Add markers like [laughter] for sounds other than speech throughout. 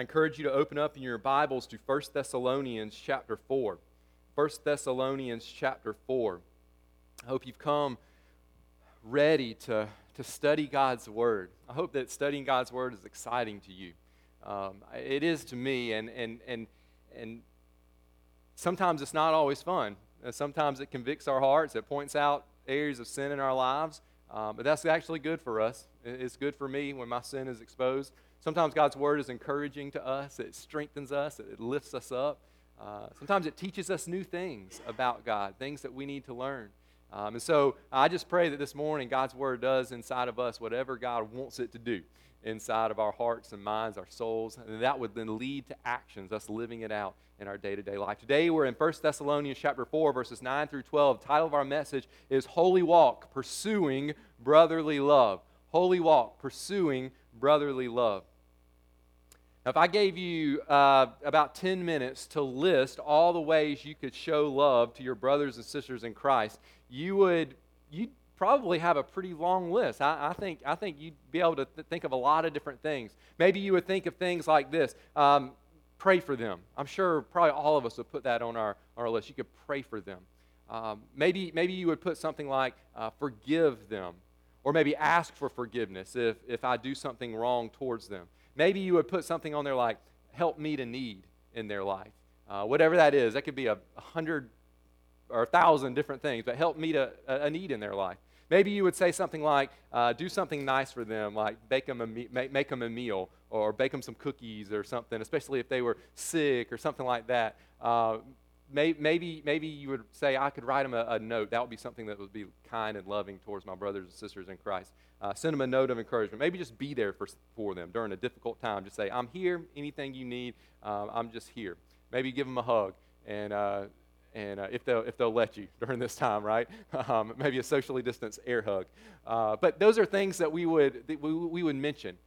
I encourage you to open up in your Bibles to 1 Thessalonians chapter 4. 1 Thessalonians chapter 4. I hope you've come ready to, to study God's Word. I hope that studying God's Word is exciting to you. Um, it is to me, and, and, and, and sometimes it's not always fun. Uh, sometimes it convicts our hearts, it points out areas of sin in our lives, um, but that's actually good for us. It's good for me when my sin is exposed. Sometimes God's word is encouraging to us, it strengthens us, it lifts us up. Uh, sometimes it teaches us new things about God, things that we need to learn. Um, and so I just pray that this morning God's word does inside of us whatever God wants it to do inside of our hearts and minds, our souls, and that would then lead to actions, us living it out in our day-to-day life. Today we're in 1 Thessalonians chapter 4, verses 9 through 12. The title of our message is Holy Walk, Pursuing Brotherly Love. Holy Walk, Pursuing Brotherly Love. Now, if I gave you uh, about 10 minutes to list all the ways you could show love to your brothers and sisters in Christ, you would you'd probably have a pretty long list. I, I think, I think you'd be able to th- think of a lot of different things. Maybe you would think of things like this um, pray for them. I'm sure probably all of us would put that on our, our list. You could pray for them. Um, maybe, maybe you would put something like uh, forgive them, or maybe ask for forgiveness if, if I do something wrong towards them. Maybe you would put something on there like help meet a need in their life. Uh, whatever that is, that could be a, hundred or a thousand different things, but help meet a, a need in their life. Maybe you would say something like, uh, do something nice for them, like bake them a me- make, make them a meal or bake them some cookies or something, especially if they were sick or something like that. Uh, may, maybe, maybe you would say, I could write them a, a, note. That would be something that would be kind and loving towards my brothers and sisters in Christ. Uh, send them a note of encouragement. Maybe just be there for, for them during a difficult time. Just say, I'm here, anything you need, uh, I'm just here. Maybe give them a hug and uh, and uh, if, they'll, if they'll let you [laughs] during this time, right? [laughs] Um, maybe a socially distanced air hug. Uh, but those are things that we would, that we, we would mention.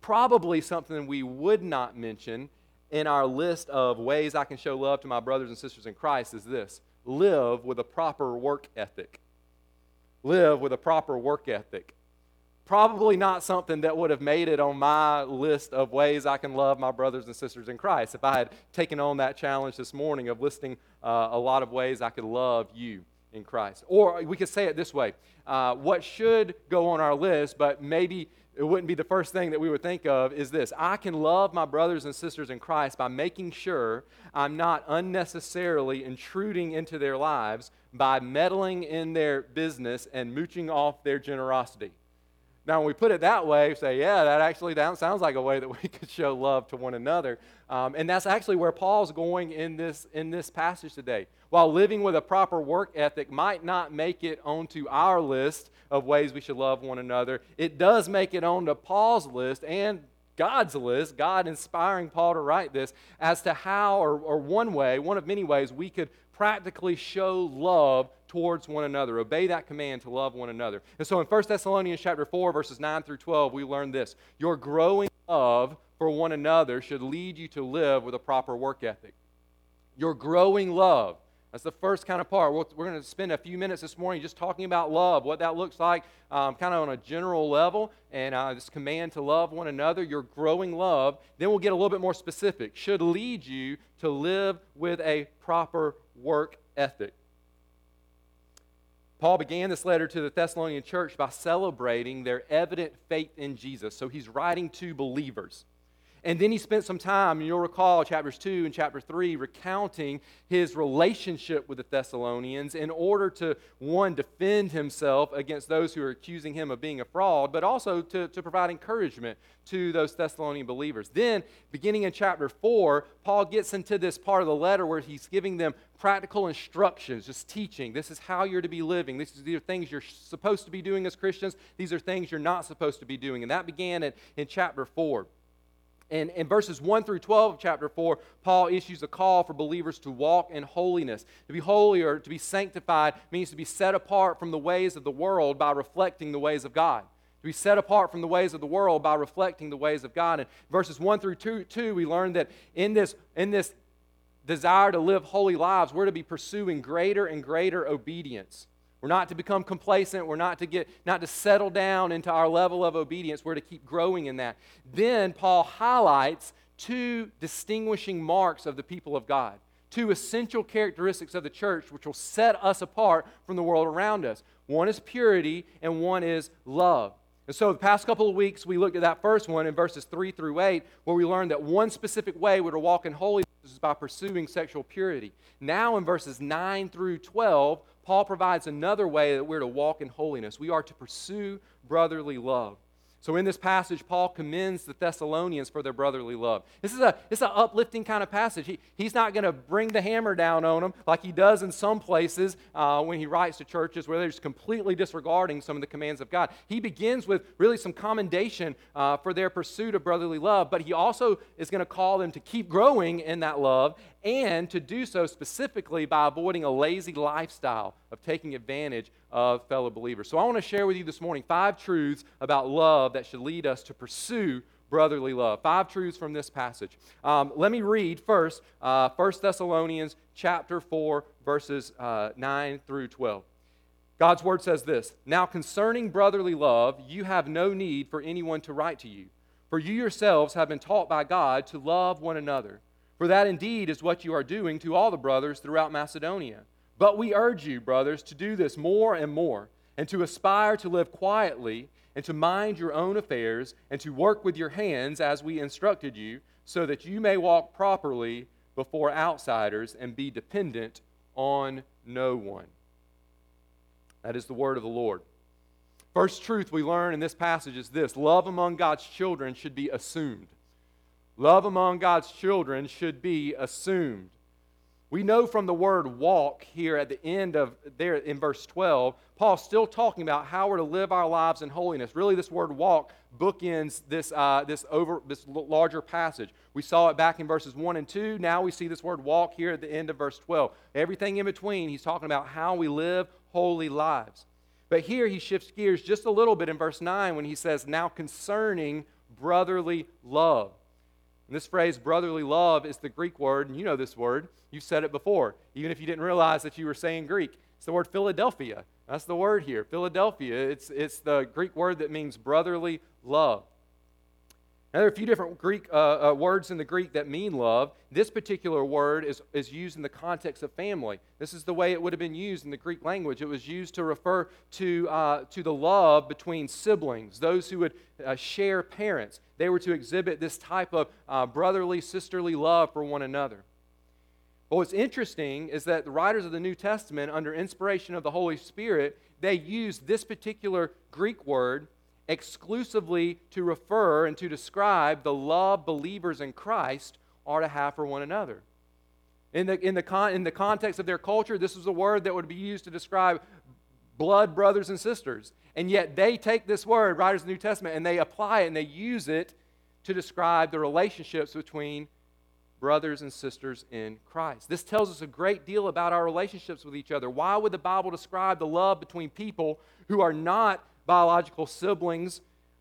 Probably something we would not mention in our list of ways I can show love to my brothers and sisters in Christ is this live with a proper work ethic. Live with a proper work ethic probably not something that would have made it on my list of ways I can love my brothers and sisters in Christ. If I had taken on that challenge this morning of listing uh, a lot of ways I could love you in Christ. Or we could say it this way uh, what should go on our list, but maybe it wouldn't be the first thing that we would think of, is this I can love my brothers and sisters in Christ by making sure I'm not unnecessarily intruding into their lives by meddling in their business and mooching off their generosity. Now, when we put it that way, say, yeah, that actually that sounds like a way that we [laughs] could show love to one another. Um, and that's actually where Paul's going in this, in this passage today. While living with a proper work ethic might not make it onto our list of ways we should love one another, it does make it onto Paul's list and God's list, God inspiring Paul to write this, as to how, or, or one way, one of many ways, we could practically show love towards one another. Obey that command to love one another. And so in 1 Thessalonians chapter 4, verses 9 through 12, we learn this. Your growing love for one another should lead you to live with a proper work ethic. Your growing love. That's the first kind of part. We're going to spend a few minutes this morning just talking about love, what that looks like, um, kind of on a general level, and uh, this command to love one another, your growing love. Then we'll get a little bit more specific. Should lead you to live with a proper work ethic. Paul began this letter to the Thessalonian church by celebrating their evident faith in Jesus. So he's writing to believers. And then he spent some time, you'll recall chapters 2 and chapter 3, recounting his relationship with the Thessalonians in order to, one, defend himself against those who are accusing him of being a fraud, but also to, to provide encouragement to those Thessalonian believers. Then, beginning in chapter 4, Paul gets into this part of the letter where he's giving them practical instructions, just teaching. This is how you're to be living. These are things you're supposed to be doing as Christians. These are things you're not supposed to be doing. And that began in, in chapter 4. And in verses 1 through 12 of chapter 4, Paul issues a call for believers to walk in holiness. To be holy or to be sanctified means to be set apart from the ways of the world by reflecting the ways of God. To be set apart from the ways of the world by reflecting the ways of God. And verses 1 through 2, 2 we learn that in this, in this desire to live holy lives, we're to be pursuing greater and greater obedience. We're not to become complacent. We're not to get not to settle down into our level of obedience. We're to keep growing in that. Then Paul highlights two distinguishing marks of the people of God, two essential characteristics of the church which will set us apart from the world around us. One is purity, and one is love. And so, the past couple of weeks, we looked at that first one in verses 3 through 8, where we learned that one specific way we're to walk in holiness is by pursuing sexual purity. Now, in verses 9 through 12, Paul provides another way that we're to walk in holiness. We are to pursue brotherly love. So in this passage, Paul commends the Thessalonians for their brotherly love. This is a it's an uplifting kind of passage. He, he's not going to bring the hammer down on them like he does in some places uh, when he writes to churches where they're just completely disregarding some of the commands of God. He begins with really some commendation uh, for their pursuit of brotherly love, but he also is going to call them to keep growing in that love and to do so specifically by avoiding a lazy lifestyle of taking advantage of fellow believers. So, I want to share with you this morning five truths about love that should lead us to pursue brotherly love. Five truths from this passage. Um, let me read first uh, 1 Thessalonians chapter 4, verses uh, 9 through 12. God's word says this Now concerning brotherly love, you have no need for anyone to write to you, for you yourselves have been taught by God to love one another. For that indeed is what you are doing to all the brothers throughout Macedonia. But we urge you, brothers, to do this more and more, and to aspire to live quietly, and to mind your own affairs, and to work with your hands as we instructed you, so that you may walk properly before outsiders and be dependent on no one. That is the word of the Lord. First truth we learn in this passage is this love among God's children should be assumed. Love among God's children should be assumed. We know from the word walk here at the end of there in verse 12, Paul's still talking about how we're to live our lives in holiness. Really, this word walk bookends this, uh, this, over, this larger passage. We saw it back in verses 1 and 2. Now we see this word walk here at the end of verse 12. Everything in between, he's talking about how we live holy lives. But here he shifts gears just a little bit in verse 9 when he says, Now concerning brotherly love. And this phrase, brotherly love, is the Greek word, and you know this word. You've said it before, even if you didn't realize that you were saying Greek. It's the word Philadelphia. That's the word here. Philadelphia. It's, it's the Greek word that means brotherly love. Now, there are a few different Greek uh, uh, words in the Greek that mean love. This particular word is, is used in the context of family. This is the way it would have been used in the Greek language. It was used to refer to, uh, to the love between siblings, those who would uh, share parents. They were to exhibit this type of uh, brotherly, sisterly love for one another. But what's interesting is that the writers of the New Testament, under inspiration of the Holy Spirit, they used this particular Greek word exclusively to refer and to describe the love believers in Christ are to have for one another. In the, in, the con, in the context of their culture, this was a word that would be used to describe blood brothers and sisters. And yet they take this word, writers of the New Testament, and they apply it and they use it to describe the relationships between brothers and sisters in Christ. This tells us a great deal about our relationships with each other. Why would the Bible describe the love between people who are not biological siblings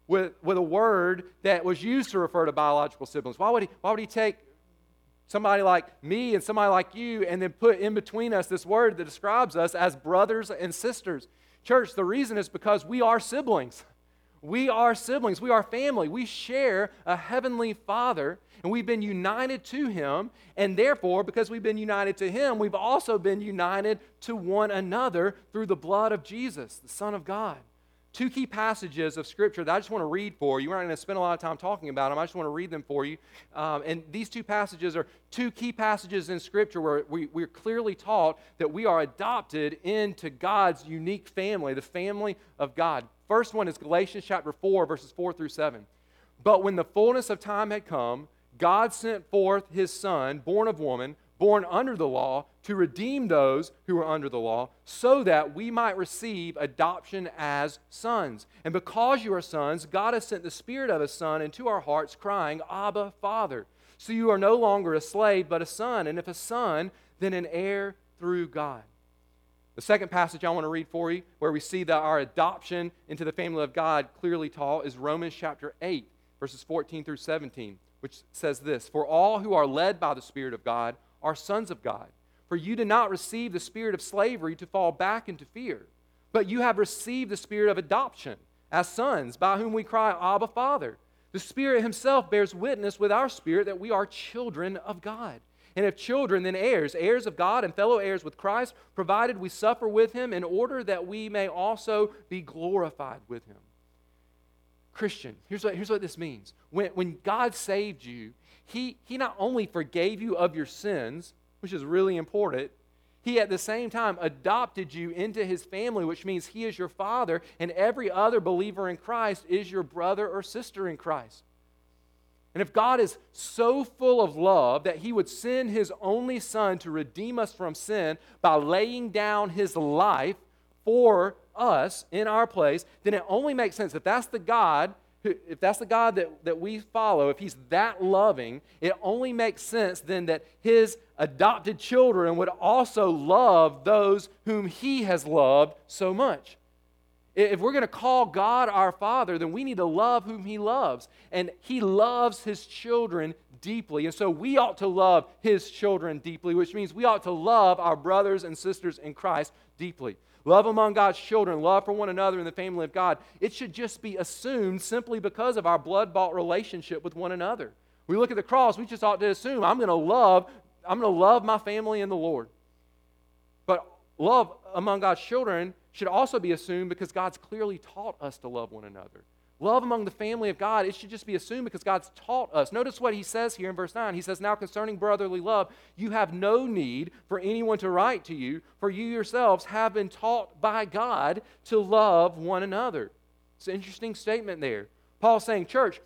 with, with a word that was used to refer to biological siblings? Why would he, why would he take somebody like me and somebody like you and then put in between us this word that describes us as brothers and sisters? Church, the reason is because we are siblings. We are siblings. We are family. We share a heavenly Father, and we've been united to Him. And therefore, because we've been united to Him, we've also been united to one another through the blood of Jesus, the Son of God two key passages of Scripture that I just want to read for you. We're not going to spend a lot of time talking about them. I just want to read them for you. Um, and these two passages are two key passages in Scripture where we, we're clearly taught that we are adopted into God's unique family, the family of God. First one is Galatians chapter 4, verses 4 through 7. But when the fullness of time had come, God sent forth his Son, born of woman born under the law to redeem those who are under the law, so that we might receive adoption as sons. And because you are sons, God has sent the Spirit of His Son into our hearts, crying, Abba, Father. So you are no longer a slave, but a son. And if a son, then an heir through God. The second passage I want to read for you, where we see that our adoption into the family of God clearly taught, is Romans chapter 8, verses 14 through 17, which says this For all who are led by the Spirit of God are sons of God. For you did not receive the spirit of slavery to fall back into fear, but you have received the spirit of adoption as sons, by whom we cry, Abba, Father. The Spirit Himself bears witness with our spirit that we are children of God. And if children, then heirs, heirs of God and fellow heirs with Christ, provided we suffer with Him in order that we may also be glorified with Him. Christian, here's what, here's what this means. When, when God saved you, he, he not only forgave you of your sins, which is really important, he at the same time adopted you into his family, which means he is your father, and every other believer in Christ is your brother or sister in Christ. And if God is so full of love that he would send his only son to redeem us from sin by laying down his life for us in our place, then it only makes sense. If that's the God, if that's the God that, that we follow, if he's that loving, it only makes sense then that his adopted children would also love those whom he has loved so much. If we're going to call God our Father, then we need to love whom He loves. And He loves His children deeply. And so we ought to love His children deeply, which means we ought to love our brothers and sisters in Christ deeply. Love among God's children, love for one another in the family of God. It should just be assumed simply because of our blood bought relationship with one another. We look at the cross, we just ought to assume I'm going to love, I'm going to love my family and the Lord. But love among God's children should also be assumed because God's clearly taught us to love one another. Love among the family of God, it should just be assumed because God's taught us. Notice what he says here in verse 9. He says, Now concerning brotherly love, you have no need for anyone to write to you, for you yourselves have been taught by God to love one another. It's an interesting statement there. Paul's saying, Church,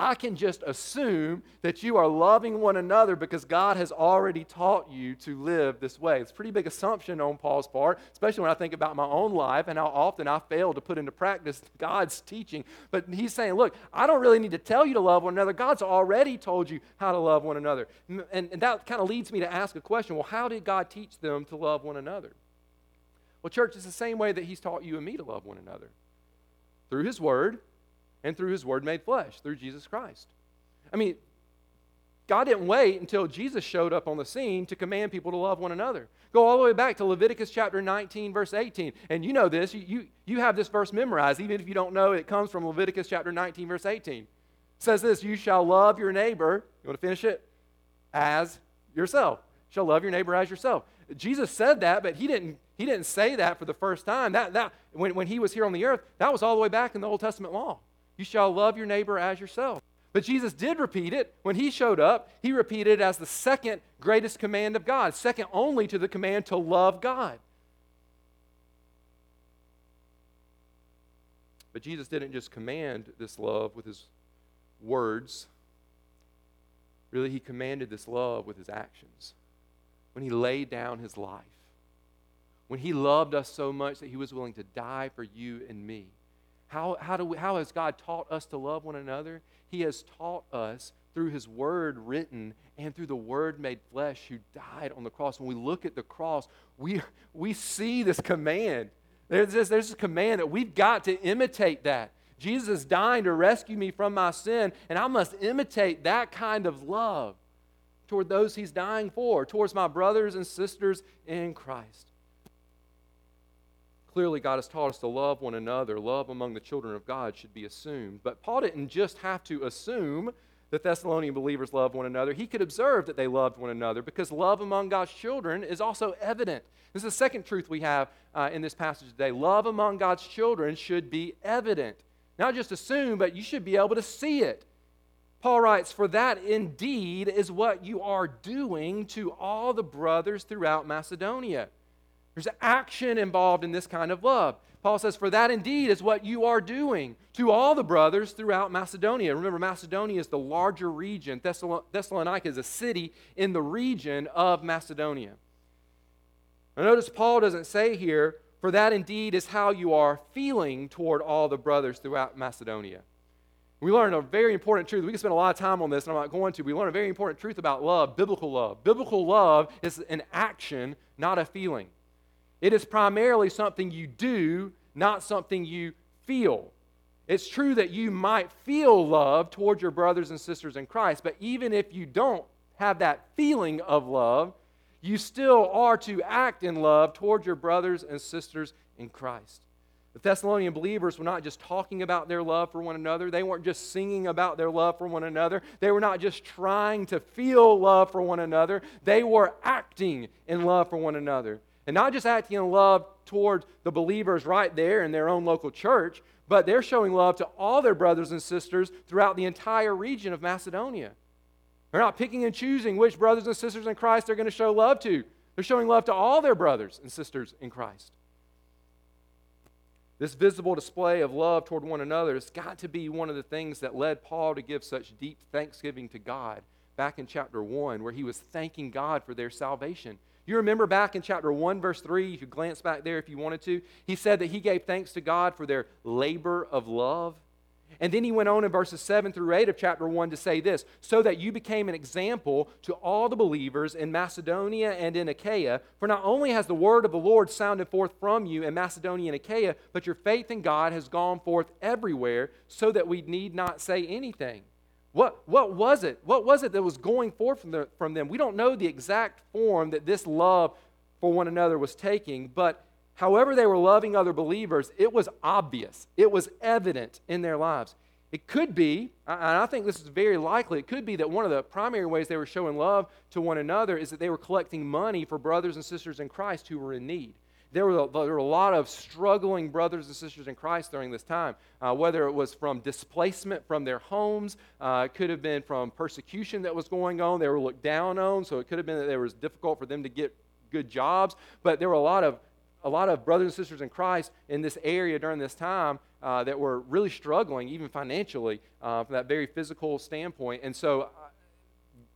I can just assume that you are loving one another because God has already taught you to live this way. It's a pretty big assumption on Paul's part, especially when I think about my own life and how often I fail to put into practice God's teaching. But he's saying, look, I don't really need to tell you to love one another. God's already told you how to love one another. And, and that kind of leads me to ask a question well, how did God teach them to love one another? Well, church, it's the same way that he's taught you and me to love one another through his word and through his word made flesh, through Jesus Christ. I mean, God didn't wait until Jesus showed up on the scene to command people to love one another. Go all the way back to Leviticus chapter 19, verse 18. And you know this, you, you, you have this verse memorized, even if you don't know it comes from Leviticus chapter 19, verse 18. It says this You shall love your neighbor, you want to finish it? As yourself. You shall love your neighbor as yourself. Jesus said that, but he didn't, he didn't say that for the first time. That, that, when, when he was here on the earth, that was all the way back in the Old Testament law. You shall love your neighbor as yourself. But Jesus did repeat it. When he showed up, he repeated it as the second greatest command of God, second only to the command to love God. But Jesus didn't just command this love with his words. Really, he commanded this love with his actions. When he laid down his life, when he loved us so much that he was willing to die for you and me. How, how, do we, how has God taught us to love one another? He has taught us through His Word written and through the Word made flesh who died on the cross. When we look at the cross, we, we see this command. There's this, there's this command that we've got to imitate that. Jesus is dying to rescue me from my sin, and I must imitate that kind of love toward those He's dying for, towards my brothers and sisters in Christ. Clearly, God has taught us to love one another. Love among the children of God should be assumed. But Paul didn't just have to assume that Thessalonian believers love one another. He could observe that they loved one another because love among God's children is also evident. This is the second truth we have uh, in this passage today. Love among God's children should be evident. Not just assume, but you should be able to see it. Paul writes, For that indeed is what you are doing to all the brothers throughout Macedonia. There's action involved in this kind of love. Paul says, For that indeed is what you are doing to all the brothers throughout Macedonia. Remember, Macedonia is the larger region. Thessalonica is a city in the region of Macedonia. Now, notice Paul doesn't say here, For that indeed is how you are feeling toward all the brothers throughout Macedonia. We learn a very important truth. We can spend a lot of time on this, and I'm not going to. We learn a very important truth about love, biblical love. Biblical love is an action, not a feeling. It is primarily something you do, not something you feel. It's true that you might feel love toward your brothers and sisters in Christ, but even if you don't have that feeling of love, you still are to act in love toward your brothers and sisters in Christ. The Thessalonian believers were not just talking about their love for one another. They weren't just singing about their love for one another. They were not just trying to feel love for one another. They were acting in love for one another. And not just acting in love toward the believers right there in their own local church, but they're showing love to all their brothers and sisters throughout the entire region of Macedonia. They're not picking and choosing which brothers and sisters in Christ they're going to show love to. They're showing love to all their brothers and sisters in Christ. This visible display of love toward one another has got to be one of the things that led Paul to give such deep thanksgiving to God back in chapter 1, where he was thanking God for their salvation. You remember back in chapter 1, verse 3, you could glance back there if you wanted to. He said that he gave thanks to God for their labor of love. And then he went on in verses 7 through 8 of chapter 1 to say this so that you became an example to all the believers in Macedonia and in Achaia. For not only has the word of the Lord sounded forth from you in Macedonia and Achaia, but your faith in God has gone forth everywhere, so that we need not say anything. What, what was it? What was it that was going forth from, the, from them? We don't know the exact form that this love for one another was taking, but however they were loving other believers, it was obvious, it was evident in their lives. It could be, and I think this is very likely, it could be that one of the primary ways they were showing love to one another is that they were collecting money for brothers and sisters in Christ who were in need. There were, a, there were a lot of struggling brothers and sisters in Christ during this time, uh, whether it was from displacement from their homes, uh, it could have been from persecution that was going on. They were looked down on, so it could have been that it was difficult for them to get good jobs. But there were a lot of a lot of brothers and sisters in Christ in this area during this time uh, that were really struggling, even financially, uh, from that very physical standpoint. And so, uh,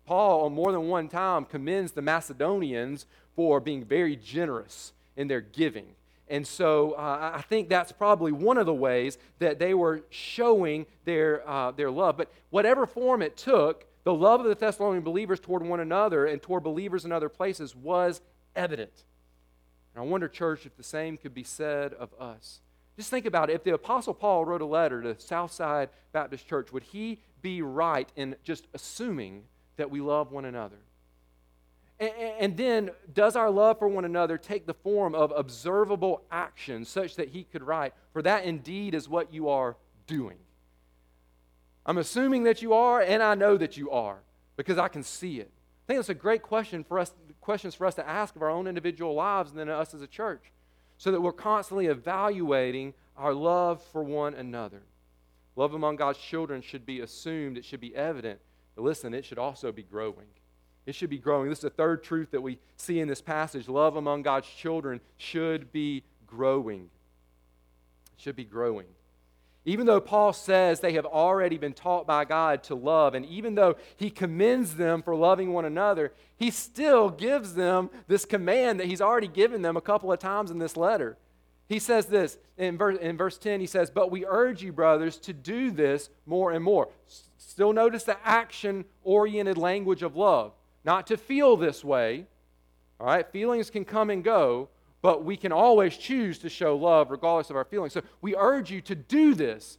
Paul, on more than one time, commends the Macedonians for being very generous in their giving. And so uh, I think that's probably one of the ways that they were showing their, uh, their love. But whatever form it took, the love of the Thessalonian believers toward one another and toward believers in other places was evident. And I wonder, church, if the same could be said of us. Just think about it. If the Apostle Paul wrote a letter to Southside Baptist Church, would he be right in just assuming that we love one another? And, then, does our love for one another take the form of observable action such that he could write, For that indeed is what you are doing? I'm assuming that you are, and I know that you are because I can see it. I think that's a great question for us questions for us to ask of our own individual lives and then us as a church so that we're constantly evaluating our love for one another. Love among God's children should be assumed, it should be evident. But listen, it should also be growing. It should be growing. This is the third truth that we see in this passage. Love among God's children should be growing. It should be growing. Even though Paul says they have already been taught by God to love, and even though he commends them for loving one another, he still gives them this command that he's already given them a couple of times in this letter. He says this in verse, in verse 10, he says, But we urge you, brothers, to do this more and more. Still notice the action oriented language of love, not to feel this way. All right, feelings can come and go, but we can always choose to show love regardless of our feelings. So we urge you to do this.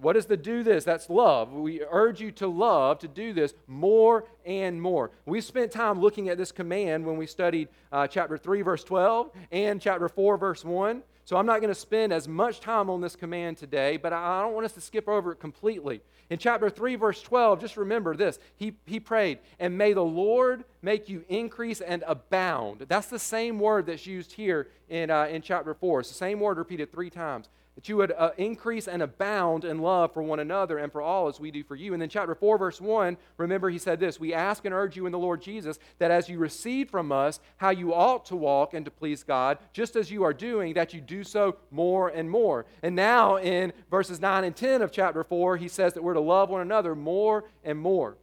What is the do this? That's love. We urge you to love, to do this more and more. We spent time looking at this command when we studied uh, chapter 3, verse 12, and chapter 4, verse 1. So I'm not going to spend as much time on this command today, but I don't want us to skip over it completely. In chapter 3, verse 12, just remember this. He, he prayed, and may the Lord make you increase and abound. That's the same word that's used here in, uh, in chapter 4. It's the same word repeated three times that you would uh, increase and abound in love for one another and for all as we do for you. And then, chapter 4, verse 1, remember he said this We ask and urge you in the Lord Jesus that as you receive from us how you ought to walk and to please God, just as you are doing, that you do so more and more. And now, in verses 9 and 10 of chapter 4, he says that we're to love one another more and more.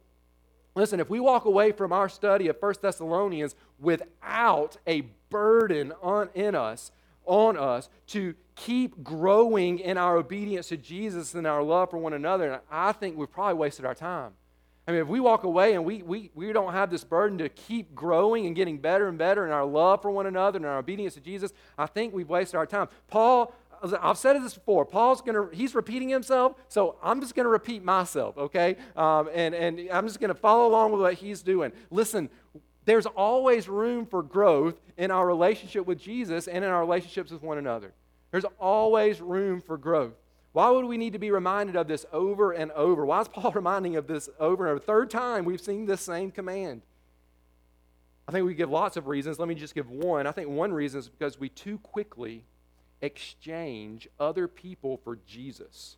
Listen, if we walk away from our study of 1 Thessalonians without a burden on, in us, on us to keep growing in our obedience to Jesus and our love for one another, I think we've probably wasted our time. I mean, if we walk away and we, we, we don't have this burden to keep growing and getting better and better in our love for one another and our obedience to Jesus, I think we've wasted our time. Paul, I've said this before. Paul's going to, he's repeating himself, so I'm just going to repeat myself, okay? Um, and, and I'm just going to follow along with what he's doing. Listen, there's always room for growth in our relationship with Jesus and in our relationships with one another. There's always room for growth. Why would we need to be reminded of this over and over? Why is [laughs] Paul reminding of this over and over? Third time we've seen this same command. I think we give lots of reasons. Let me just give one. I think one reason is because we too quickly exchange other people for Jesus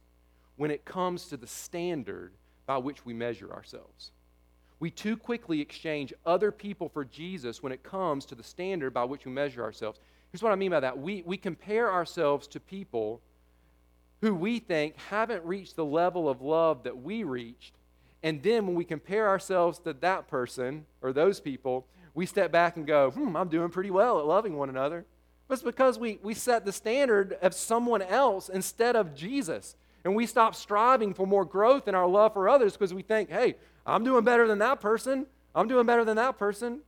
when it comes to the standard by which we measure ourselves. We too quickly exchange other people for Jesus when it comes to the standard by which we measure ourselves. Here's what I mean by that we, we compare ourselves to people who we think haven't reached the level of love that we reached. And then when we compare ourselves to that person or those people, we step back and go, hmm, I'm doing pretty well at loving one another. But it's because we, we set the standard of someone else instead of Jesus. And we stop striving for more growth in our love for others because we think, hey, I'm doing better than that person. I'm doing better than that person.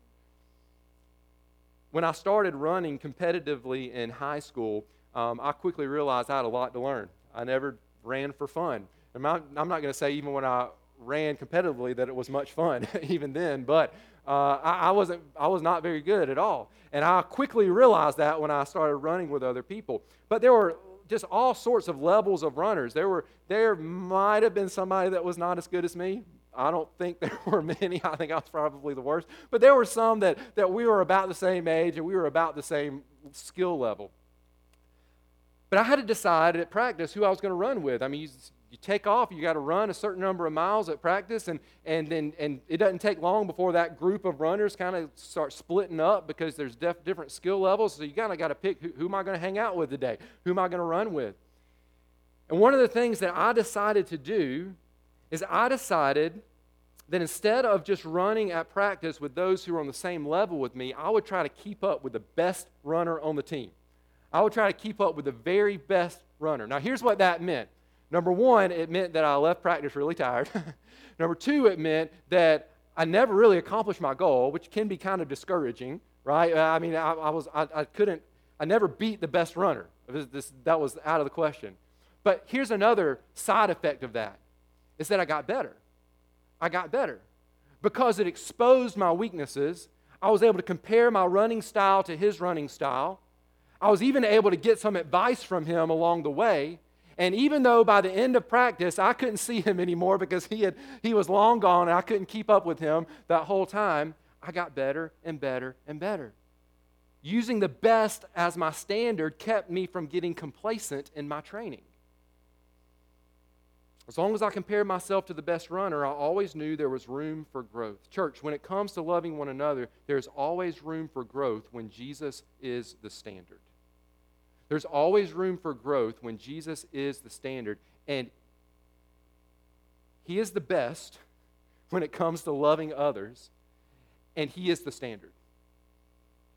When I started running competitively in high school, um, I quickly realized I had a lot to learn. I never ran for fun. I'm not, I'm not going to say even when I ran competitively that it was much fun, [laughs] even then, but uh, I, I, wasn't, I was not very good at all. And I quickly realized that when I started running with other people. But there were just all sorts of levels of runners. There, were, there might have been somebody that was not as good as me. I don't think [laughs] there were many. I think I was probably the worst. But there were some that, that we were about the same age and we were about the same skill level. But I had to decide at practice who I was going to run with. I mean, you, you take off, you got to run a certain number of miles at practice, and, and, then, and it doesn't take long before that group of runners kind of start splitting up because there's def- different skill levels. So you kind of got to pick who, who am I going to hang out with today? Who am I going to run with? And one of the things that I decided to do is I decided that instead of just running at practice with those who are on the same level with me, I would try to keep up with the best runner on the team. I would try to keep up with the very best runner. Now, here's what that meant. Number one, it meant that I left practice really tired. [laughs] Number two, it meant that I never really accomplished my goal, which can be kind of discouraging, right? Uh, I mean, I, I was, I, I, couldn't, I never beat the best runner. This, this, that was out of the question. But here's another side effect of that is that I got better. I got better. Because it exposed my weaknesses, I was able to compare my running style to his running style. I was even able to get some advice from him along the way. And even though by the end of practice I couldn't see him anymore because he, had, he was long gone and I couldn't keep up with him that whole time, I got better and better and better. Using the best as my standard kept me from getting complacent in my training. As long as I compared myself to the best runner, I always knew there was room for growth. Church, when it comes to loving one another, there's always room for growth when Jesus is the standard. There's always room for growth when Jesus is the standard. And He is the best [laughs] when it comes to loving others, and He is the standard.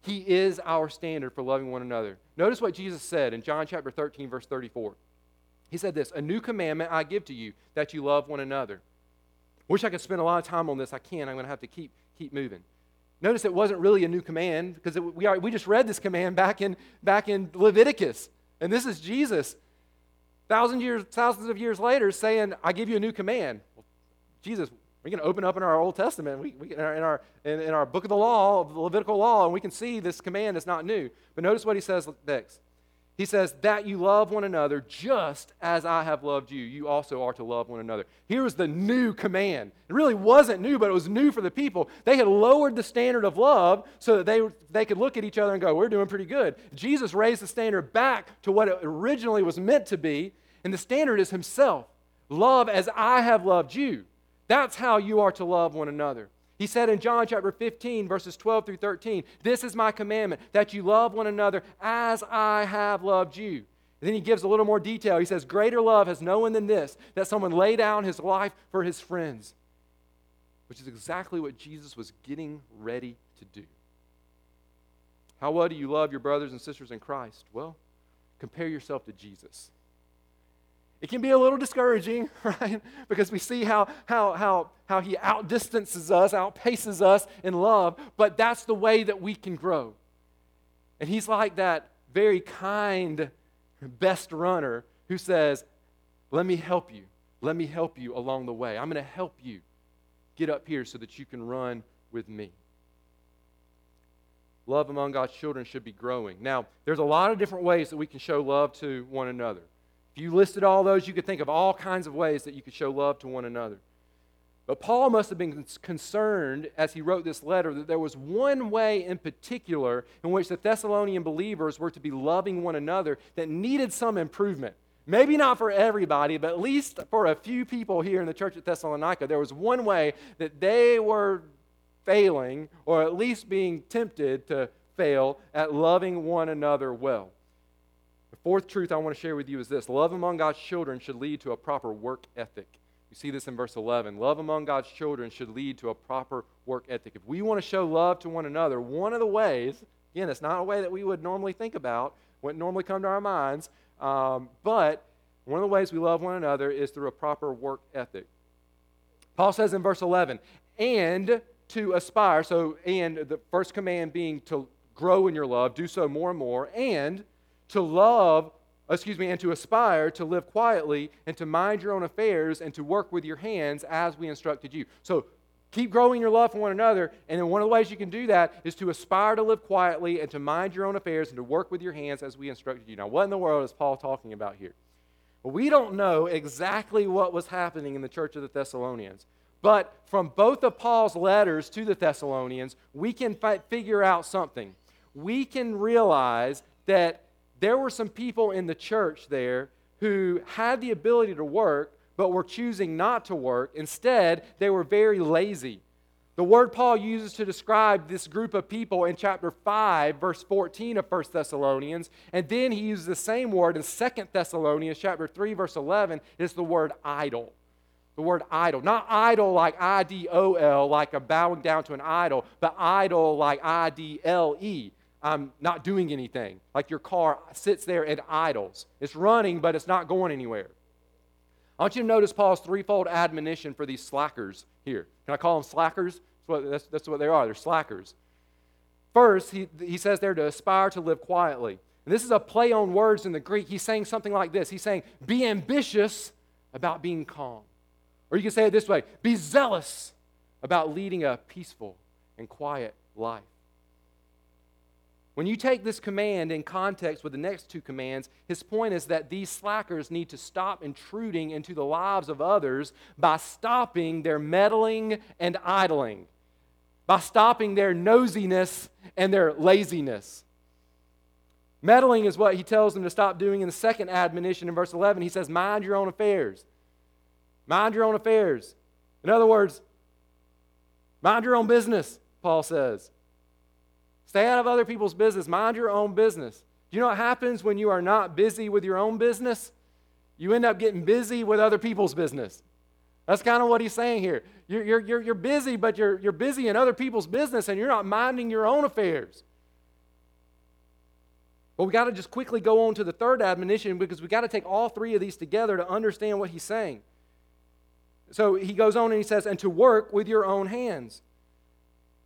He is our standard for loving one another. Notice what Jesus said in John chapter 13, verse 34. He said this A new commandment I give to you, that you love one another. Wish I could spend a lot of time on this. I can't. I'm going to have to keep, keep moving. Notice it wasn't really a new command because we, we just read this command back in, back in Leviticus. And this is Jesus, thousands, years, thousands of years later, saying, I give you a new command. Well, Jesus, we can open up in our Old Testament, we, we, in, our, in, our, in, in our book of the law, the Levitical law, and we can see this command is not new. But notice what he says next. He says, That you love one another just as I have loved you, you also are to love one another. Here was the new command. It really wasn't new, but it was new for the people. They had lowered the standard of love so that they, they could look at each other and go, We're doing pretty good. Jesus raised the standard back to what it originally was meant to be, and the standard is Himself. Love as I have loved you. That's how you are to love one another. He said in John chapter 15, verses 12 through 13, This is my commandment, that you love one another as I have loved you. And then he gives a little more detail. He says, Greater love has no one than this, that someone lay down his life for his friends, which is exactly what Jesus was getting ready to do. How well do you love your brothers and sisters in Christ? Well, compare yourself to Jesus. It can be a little discouraging, [laughs] right? Because we see how, how, how, how he outdistances us, outpaces us in love, but that's the way that we can grow. And he's like that very kind, best runner who says, Let me help you. Let me help you along the way. I'm going to help you get up here so that you can run with me. love among God's children should be growing. Now, there's a lot of different ways that we can show love to one another. If you listed all those, you could think of all kinds of ways that you could show love to one another. But Paul must have been concerned as he wrote this letter that there was one way in particular in which the Thessalonian believers were to be loving one another that needed some improvement. Maybe not for everybody, but at least for a few people here in the church at Thessalonica, there was one way that they were failing, or at least being tempted to fail, at loving one another well. The fourth truth I want to share with you is this love among God's children should lead to a proper work ethic. You see this in verse 11. Love among God's children should lead to a proper work ethic. If we want to show love to one another, one of the ways, again, it's not a way that we would normally think about, wouldn't normally come to our minds, um, but one of the ways we love one another is through a proper work ethic. Paul says in verse 11, and to aspire, so, and the first command being to grow in your love, do so more and more, and to love, excuse me, and to aspire to live quietly and to mind your own affairs and to work with your hands as we instructed you. So keep growing your love for one another, and then one of the ways you can do that is to aspire to live quietly and to mind your own affairs and to work with your hands as we instructed you. Now, what in the world is Paul talking about here? We don't know exactly what was happening in the church of the Thessalonians. But from both of Paul's letters to the Thessalonians, we can fi- figure out something. We can realize that there were some people in the church there who had the ability to work, but were choosing not to work. Instead, they were very lazy. The word Paul uses to describe this group of people in chapter 5, verse 14 of 1 Thessalonians, and then he uses the same word in 2 Thessalonians chapter 3, verse 11, is the word idle. The word idle. Not idle like I D O L, like a bowing down to an idol, but idle like I D L E. I'm not doing anything. Like your car sits there and idles. It's running, but it's not going anywhere. I want you to notice Paul's threefold admonition for these slackers here. Can I call them slackers? That's what, that's, that's what they are. They're slackers. First, he, he says they're to aspire to live quietly. And this is a play on words in the Greek. He's saying something like this He's saying, be ambitious about being calm. Or you can say it this way be zealous about leading a peaceful and quiet life. When you take this command in context with the next two commands, his point is that these slackers need to stop intruding into the lives of others by stopping their meddling and idling, by stopping their nosiness and their laziness. Meddling is what he tells them to stop doing in the second admonition in verse 11. He says, Mind your own affairs. Mind your own affairs. In other words, mind your own business, Paul says. Stay out of other people's business. Mind your own business. Do you know what happens when you are not busy with your own business? You end up getting busy with other people's business. That's kind of what he's saying here. You're, you're, you're, you're busy, but you're, you're busy in other people's business and you're not minding your own affairs. But we got to just quickly go on to the third admonition because we got to take all three of these together to understand what he's saying. So he goes on and he says, and to work with your own hands.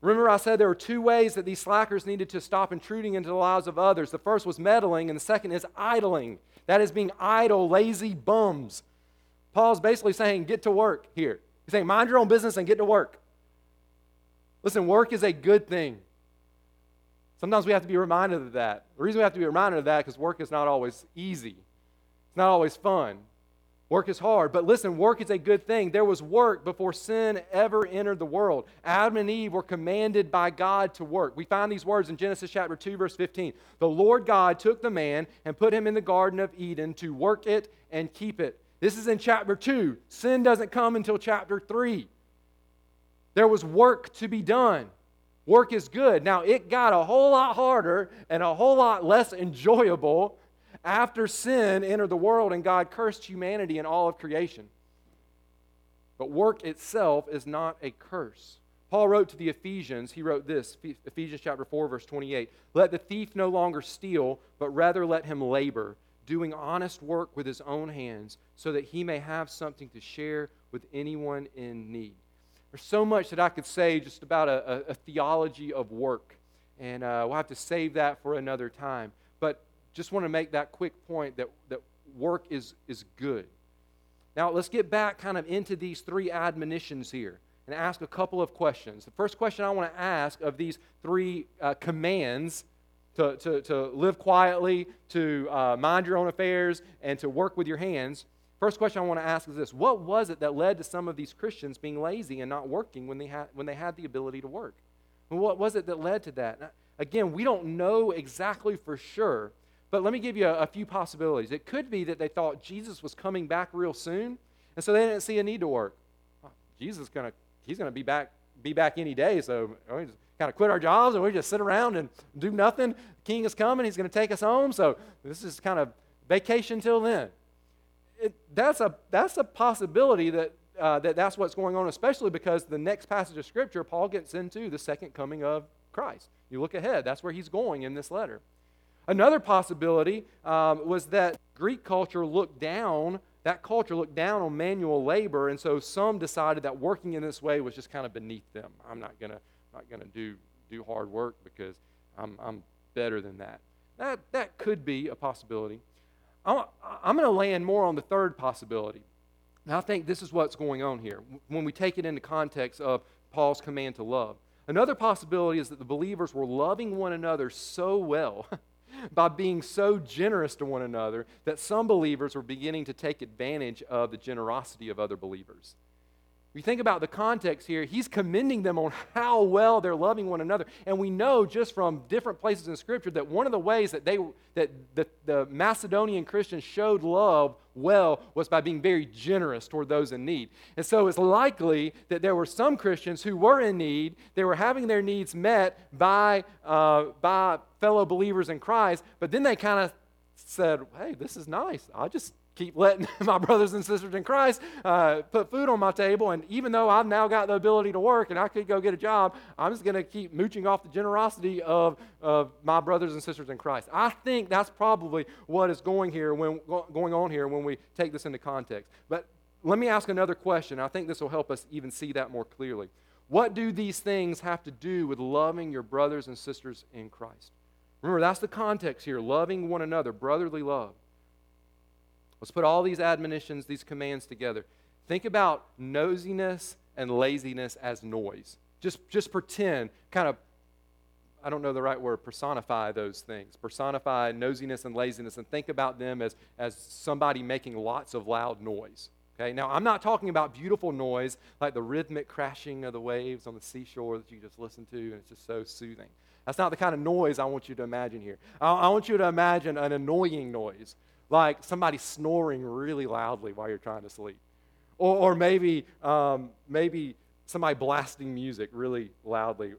Remember, I said there were two ways that these slackers needed to stop intruding into the lives of others. The first was meddling, and the second is idling. That is being idle, lazy bums. Paul's basically saying, get to work here. He's saying, mind your own business and get to work. Listen, work is a good thing. Sometimes we have to be reminded of that. The reason we have to be reminded of that because work is not always easy, it's not always fun. Work is hard, but listen, work is a good thing. There was work before sin ever entered the world. Adam and Eve were commanded by God to work. We find these words in Genesis chapter 2, verse 15. The Lord God took the man and put him in the Garden of Eden to work it and keep it. This is in chapter 2. Sin doesn't come until chapter 3. There was work to be done. Work is good. Now, it got a whole lot harder and a whole lot less enjoyable after sin entered the world and God cursed humanity and all of creation. But work itself is not a curse. Paul wrote to the Ephesians, he wrote this Ephesians chapter 4, verse 28 Let the thief no longer steal, but rather let him labor, doing honest work with his own hands, so that he may have something to share with anyone in need. There's so much that I could say just about a, a, a theology of work, and uh, we'll have to save that for another time. Just want to make that quick point that, that work is, is good. Now, let's get back kind of into these three admonitions here. and ask a couple of questions. The first question I want to ask of these three uh, commands to, to, to live quietly, to uh, mind your own affairs, and to work with your hands. First question I want to ask is this What was it that led to some of these Christians being lazy and not working when they had, when they had the ability to work? what was it that led to that? Again, we don't know exactly for sure, but let me give you a, a few possibilities. It could be that they thought Jesus was coming back real soon, and so they didn't see a need to work. Jesus is to he's to be back be back any day, so we just kind of quit our jobs and we just sit around and do nothing. The king is coming; he's to take us home. So this is kind of vacation till then. It, that's a that's a possibility that uh, that that's what's going on, especially because the next passage of scripture Paul gets into the second coming of Christ. You look ahead; that's where he's going in this letter. Another possibility um, was that Greek culture looked down that culture looked down on manual labor, and so some decided that working in this way was just kind of beneath them. I'm not gonna not gonna do do hard work because I'm I'm better than that. That that could be a possibility. I'm, I'm going to land more on the third possibility. And I think this is what's going on here when we take it into context of Paul's command to love. Another possibility is that the believers were loving one another so well [laughs] by being so generous to one another that some believers were beginning to take advantage of the generosity of other believers. You think about the context here, he's commending them on how well they're loving one another. And we know just from different places in Scripture that one of the ways that, they, that the, the Macedonian Christians showed love well was by being very generous toward those in need. And so it's likely that there were some Christians who were in need, they were having their needs met by, uh, by fellow believers in Christ, but then they kind of said, hey, this is nice. I'll just keep letting [laughs] my brothers and sisters in Christ uh, put food on my table. And even though I've now got the ability to work and I could go get a job, I'm just going to keep mooching off the generosity of, of my brothers and sisters in Christ. I think that's probably what is going here when going on here when we take this into context. But let me ask another question. I think this will help us even see that more clearly. What do these things have to do with loving your brothers and sisters in Christ? Remember, that's the context here loving one another, brotherly love. Let's put all these admonitions, these commands together. Think about nosiness and laziness as noise. Just, just pretend, kind of, I don't know the right word, personify those things. Personify nosiness and laziness and think about them as, as somebody making lots of loud noise. Okay, now I'm not talking about beautiful noise like the rhythmic crashing of the waves on the seashore that you just listen to and it's just so soothing. That's not the kind of noise I want you to imagine here. I, I want you to imagine an annoying noise like somebody snoring really loudly while you're trying to sleep. Or, or maybe, um, maybe somebody blasting music really loudly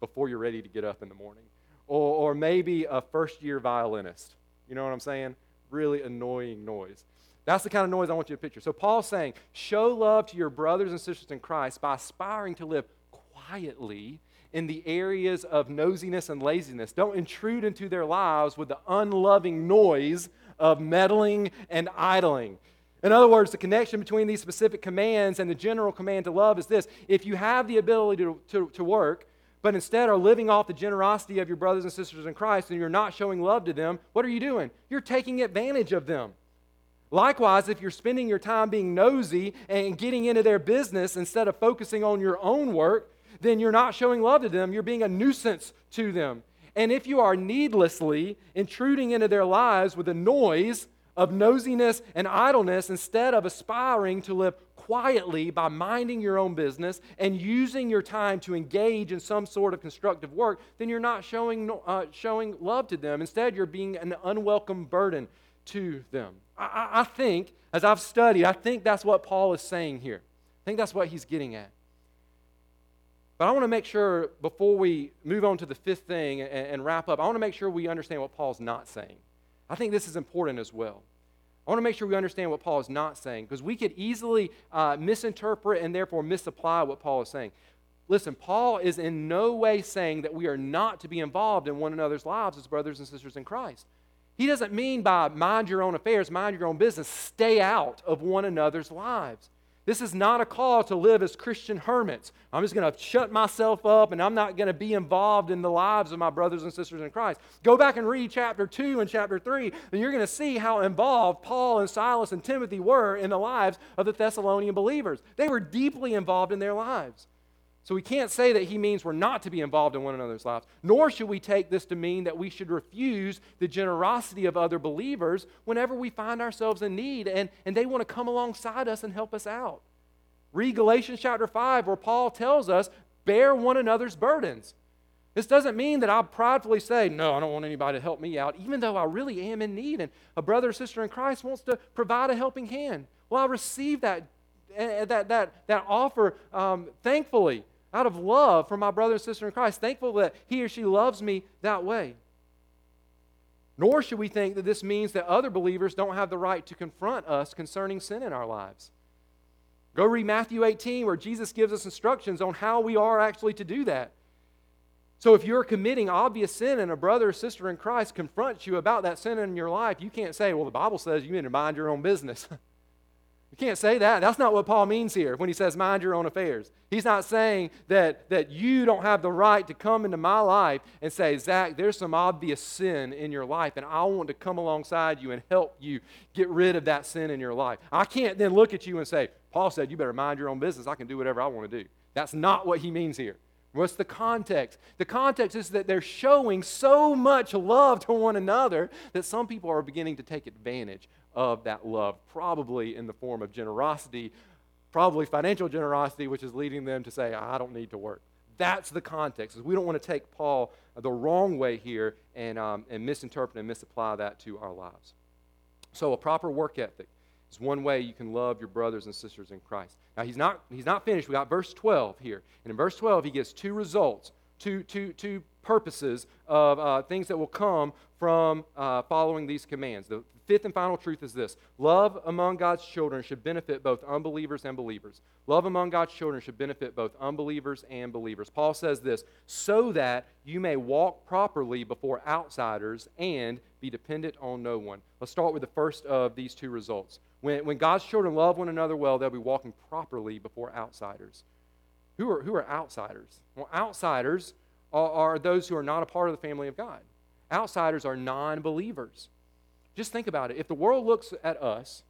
before you're ready to get up in the morning. Or, or maybe a first year violinist. You know what I'm saying? Really annoying noise. That's the kind of noise I want you to picture. So Paul's saying, show love to your brothers and sisters in Christ by aspiring to live quietly in the areas of nosiness and laziness. Don't intrude into their lives with the unloving noise of meddling and idling. In other words, the connection between these specific commands and the general command to love is this if you have the ability to, to, to, work, but instead are living off the generosity of your brothers and sisters in Christ and you're not showing love to them, what are you doing? You're taking advantage of them. Likewise, if you're spending your time being nosy and getting into their business instead of focusing on your own work, then you're not showing love to them. You're being a nuisance to them. And if you are needlessly intruding into their lives with a noise of nosiness and idleness instead of aspiring to live quietly by minding your own business and using your time to engage in some sort of constructive work, then you're not showing, uh, showing love to them. Instead, you're being an unwelcome burden to them. I, I think, as I've studied, I think that's what Paul is saying here. I think that's what he's getting at. But I want to make sure before we move on to the fifth thing and, and wrap up, I want to make sure we understand what Paul's not saying. I think this is important as well. I want to make sure we understand what Paul is not saying because we could easily uh, misinterpret and therefore misapply what Paul is saying. Listen, Paul is in no way saying that we are not to be involved in one another's lives as brothers and sisters in Christ. He doesn't mean by mind your own affairs, mind your own business, stay out of one another's lives. This is not a call to live as Christian hermits. I'm just going to shut myself up and I'm not going to be involved in the lives of my brothers and sisters in Christ. Go back and read chapter 2 and chapter 3, and you're going to see how involved Paul and Silas and Timothy were in the lives of the Thessalonian believers. They were deeply involved in their lives. So we can't say that he means we're not to be involved in one another's lives, nor should we take this to mean that we should refuse the generosity of other believers whenever we find ourselves in need and, and they want to come alongside us and help us out. Read Galatians chapter 5, where Paul tells us, bear one another's burdens. This doesn't mean that I'll pridefully say, No, I don't want anybody to help me out, even though I really am in need and a brother or sister in Christ wants to provide a helping hand. Well, I receive that, uh, that, that, that offer um, thankfully out of love for my brother and sister in Christ, thankful that he or she loves me that way. Nor should we think that this means that other believers don't have the right to confront us concerning sin in our lives. Go read Matthew 18, where Jesus gives us instructions on how we are actually to do that. So if you're committing obvious sin and a brother or sister in Christ confronts you about that sin in your life, you can't say, well, the Bible says you need to mind your own business. [laughs] You can't say that. That's not what Paul means here when he says mind your own affairs. He's not saying that, that you don't have the right to come into my life and say, Zach, there's some obvious sin in your life, and I want to come alongside you and help you get rid of that sin in your life. I can't then look at you and say, Paul said, you better mind your own business. I can do whatever I want to do. That's not what he means here. What's the context? The context is that they're showing so much love to one another that some people are beginning to take advantage of that love, probably in the form of generosity, probably financial generosity, which is leading them to say, I don't need to work. That's the context. We don't want to take Paul the wrong way here and, um, and misinterpret and misapply that to our lives. So, a proper work ethic is one way you can love your brothers and sisters in Christ. Now, he's not, he's not finished. We got verse 12 here. And in verse 12, he gives two results, two, two, two purposes of uh, things that will come from uh, following these commands. The fifth and final truth is this love among God's children should benefit both unbelievers and believers. Love among God's children should benefit both unbelievers and believers. Paul says this so that you may walk properly before outsiders and be dependent on no one. Let's start with the first of these two results. When, when God's children love one another well, they'll be walking properly before outsiders. Who are, who are outsiders? Well, outsiders are, are those who are not a part of the family of God. Outsiders are non believers. Just think about it. If the world looks at us,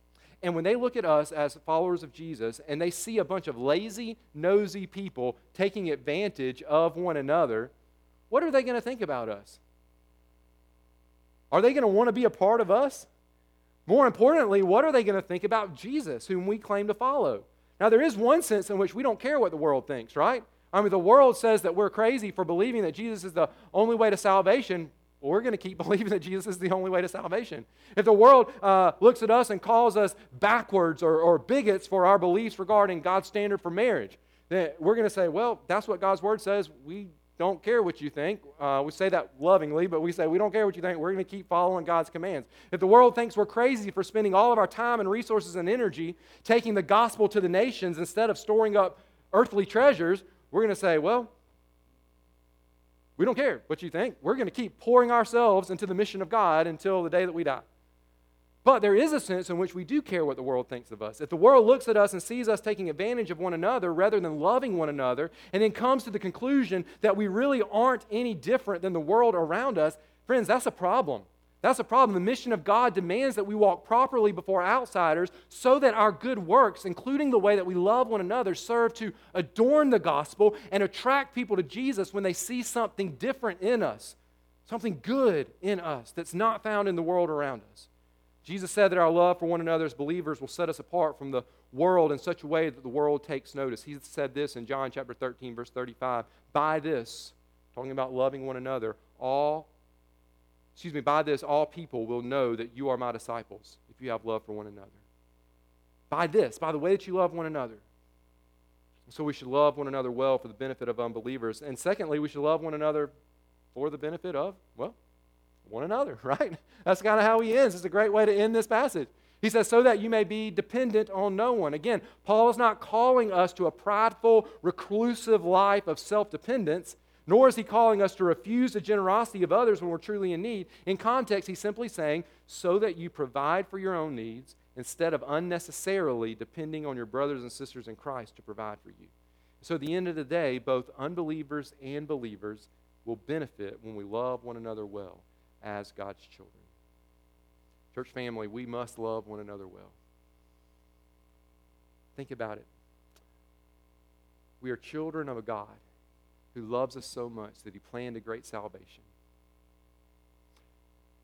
and when they look at us as followers of Jesus and they see a bunch of lazy, nosy people taking advantage of one another, what are they going to think about us? Are they going to want to be a part of us? More importantly, what are they going to think about Jesus, whom we claim to follow? Now, there is one sense in which we don't care what the world thinks, right? I mean, the world says that we're crazy for believing that Jesus is the only way to salvation. Well, we're going to keep [laughs] believing that Jesus is the only way to salvation. If the world uh, looks at us and calls us backwards or, or bigots for our beliefs regarding God's standard for marriage, then we're going to say, well, that's what God's word says. We don't care what you think. Uh, we say that lovingly, but we say we don't care what you think. We're going to keep following God's commands. If the world thinks we're crazy for spending all of our time and resources and energy taking the gospel to the nations instead of storing up earthly treasures, we're going to say, well, we don't care what you think. We're going to keep pouring ourselves into the mission of God until the day that we die. But there is a sense in which we do care what the world thinks of us. If the world looks at us and sees us taking advantage of one another rather than loving one another, and then comes to the conclusion that we really aren't any different than the world around us, friends, that's a problem. That's a problem. The mission of God demands that we walk properly before outsiders so that our good works, including the way that we love one another, serve to adorn the gospel and attract people to Jesus when they see something different in us, something good in us that's not found in the world around us. Jesus said that our love for one another as believers will set us apart from the world in such a way that the world takes notice. He said this in John chapter 13, verse 35 By this, talking about loving one another, all excuse me, by this all people will know that you are my disciples if you have love for one another. By this, by the way that you love one another. So we should love one another well for the benefit of unbelievers. And secondly, we should love one another for the benefit of, well, one another, [laughs] right? That's kind of how he ends. It's a great way to end this passage. He says, so that you may be dependent on no one. Again, Paul is not calling us to a prideful, reclusive life of self dependence. Nor is he calling us to refuse the generosity of others when we're truly in need. In context, he's simply saying, so that you provide for your own needs instead of unnecessarily depending on your brothers and sisters in Christ to provide for you. So, at the end of the day, both unbelievers and believers will benefit when we love one another well as God's children. Church family, we must love one another well. Think about it. We are children of a God who loves us so much that he planned a great salvation,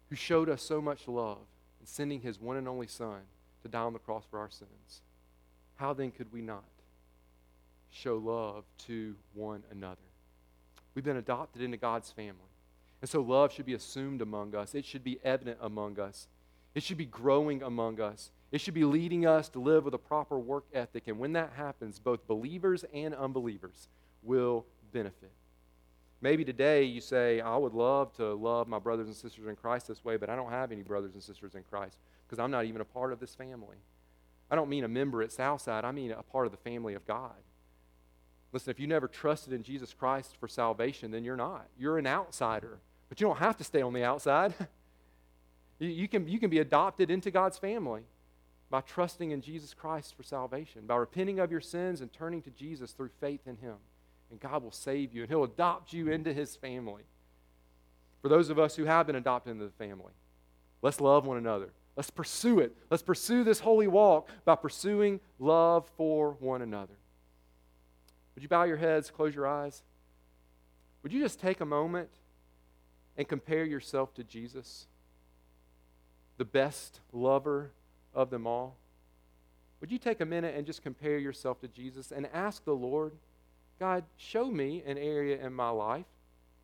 who showed us so much love in sending his one and only Son to die on the cross for our sins. How then could we not show love to one another? We've been adopted into God's family. And so love should be assumed among us. It should be evident among us. It should be growing among us. It should be leading us to live with a proper work ethic. And when that happens, both believers and unbelievers will benefit. Maybe today you say, I would love to love my brothers and sisters in Christ this way, but I don't have any brothers and sisters in Christ because I'm not even a part of this family. I don't mean a member at Southside, I mean a part of the family of God. Listen, if you never trusted in Jesus Christ for salvation, then you're not. You're an outsider. But you don't have to stay on the outside. [laughs] you, can, you can be adopted into God's family by trusting in Jesus Christ for salvation, by repenting of your sins and turning to Jesus through faith in Him. And God will save you, and He'll adopt you into His family. For those of us who have been adopted into the family, let's love one another. Let's pursue it. Let's pursue this holy walk by pursuing love for one another. Would you bow your heads, close your eyes? Would you just take a moment and compare yourself to Jesus, the best lover of them all? Would you take a minute and just compare yourself to Jesus and ask the Lord, God, show me an area in my life,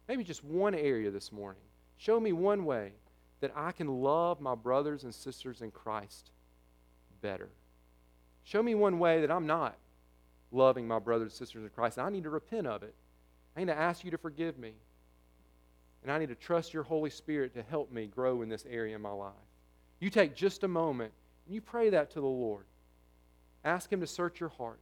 maybe just one area this morning. Show me one way that I can love my brothers and sisters in Christ better. Show me one way that I'm not loving my brothers and sisters in Christ. And I need to repent of it. I need to ask you to forgive me. And I need to trust your Holy Spirit to help me grow in this area in my life. You take just a moment and you pray that to the Lord. Ask Him to search your heart.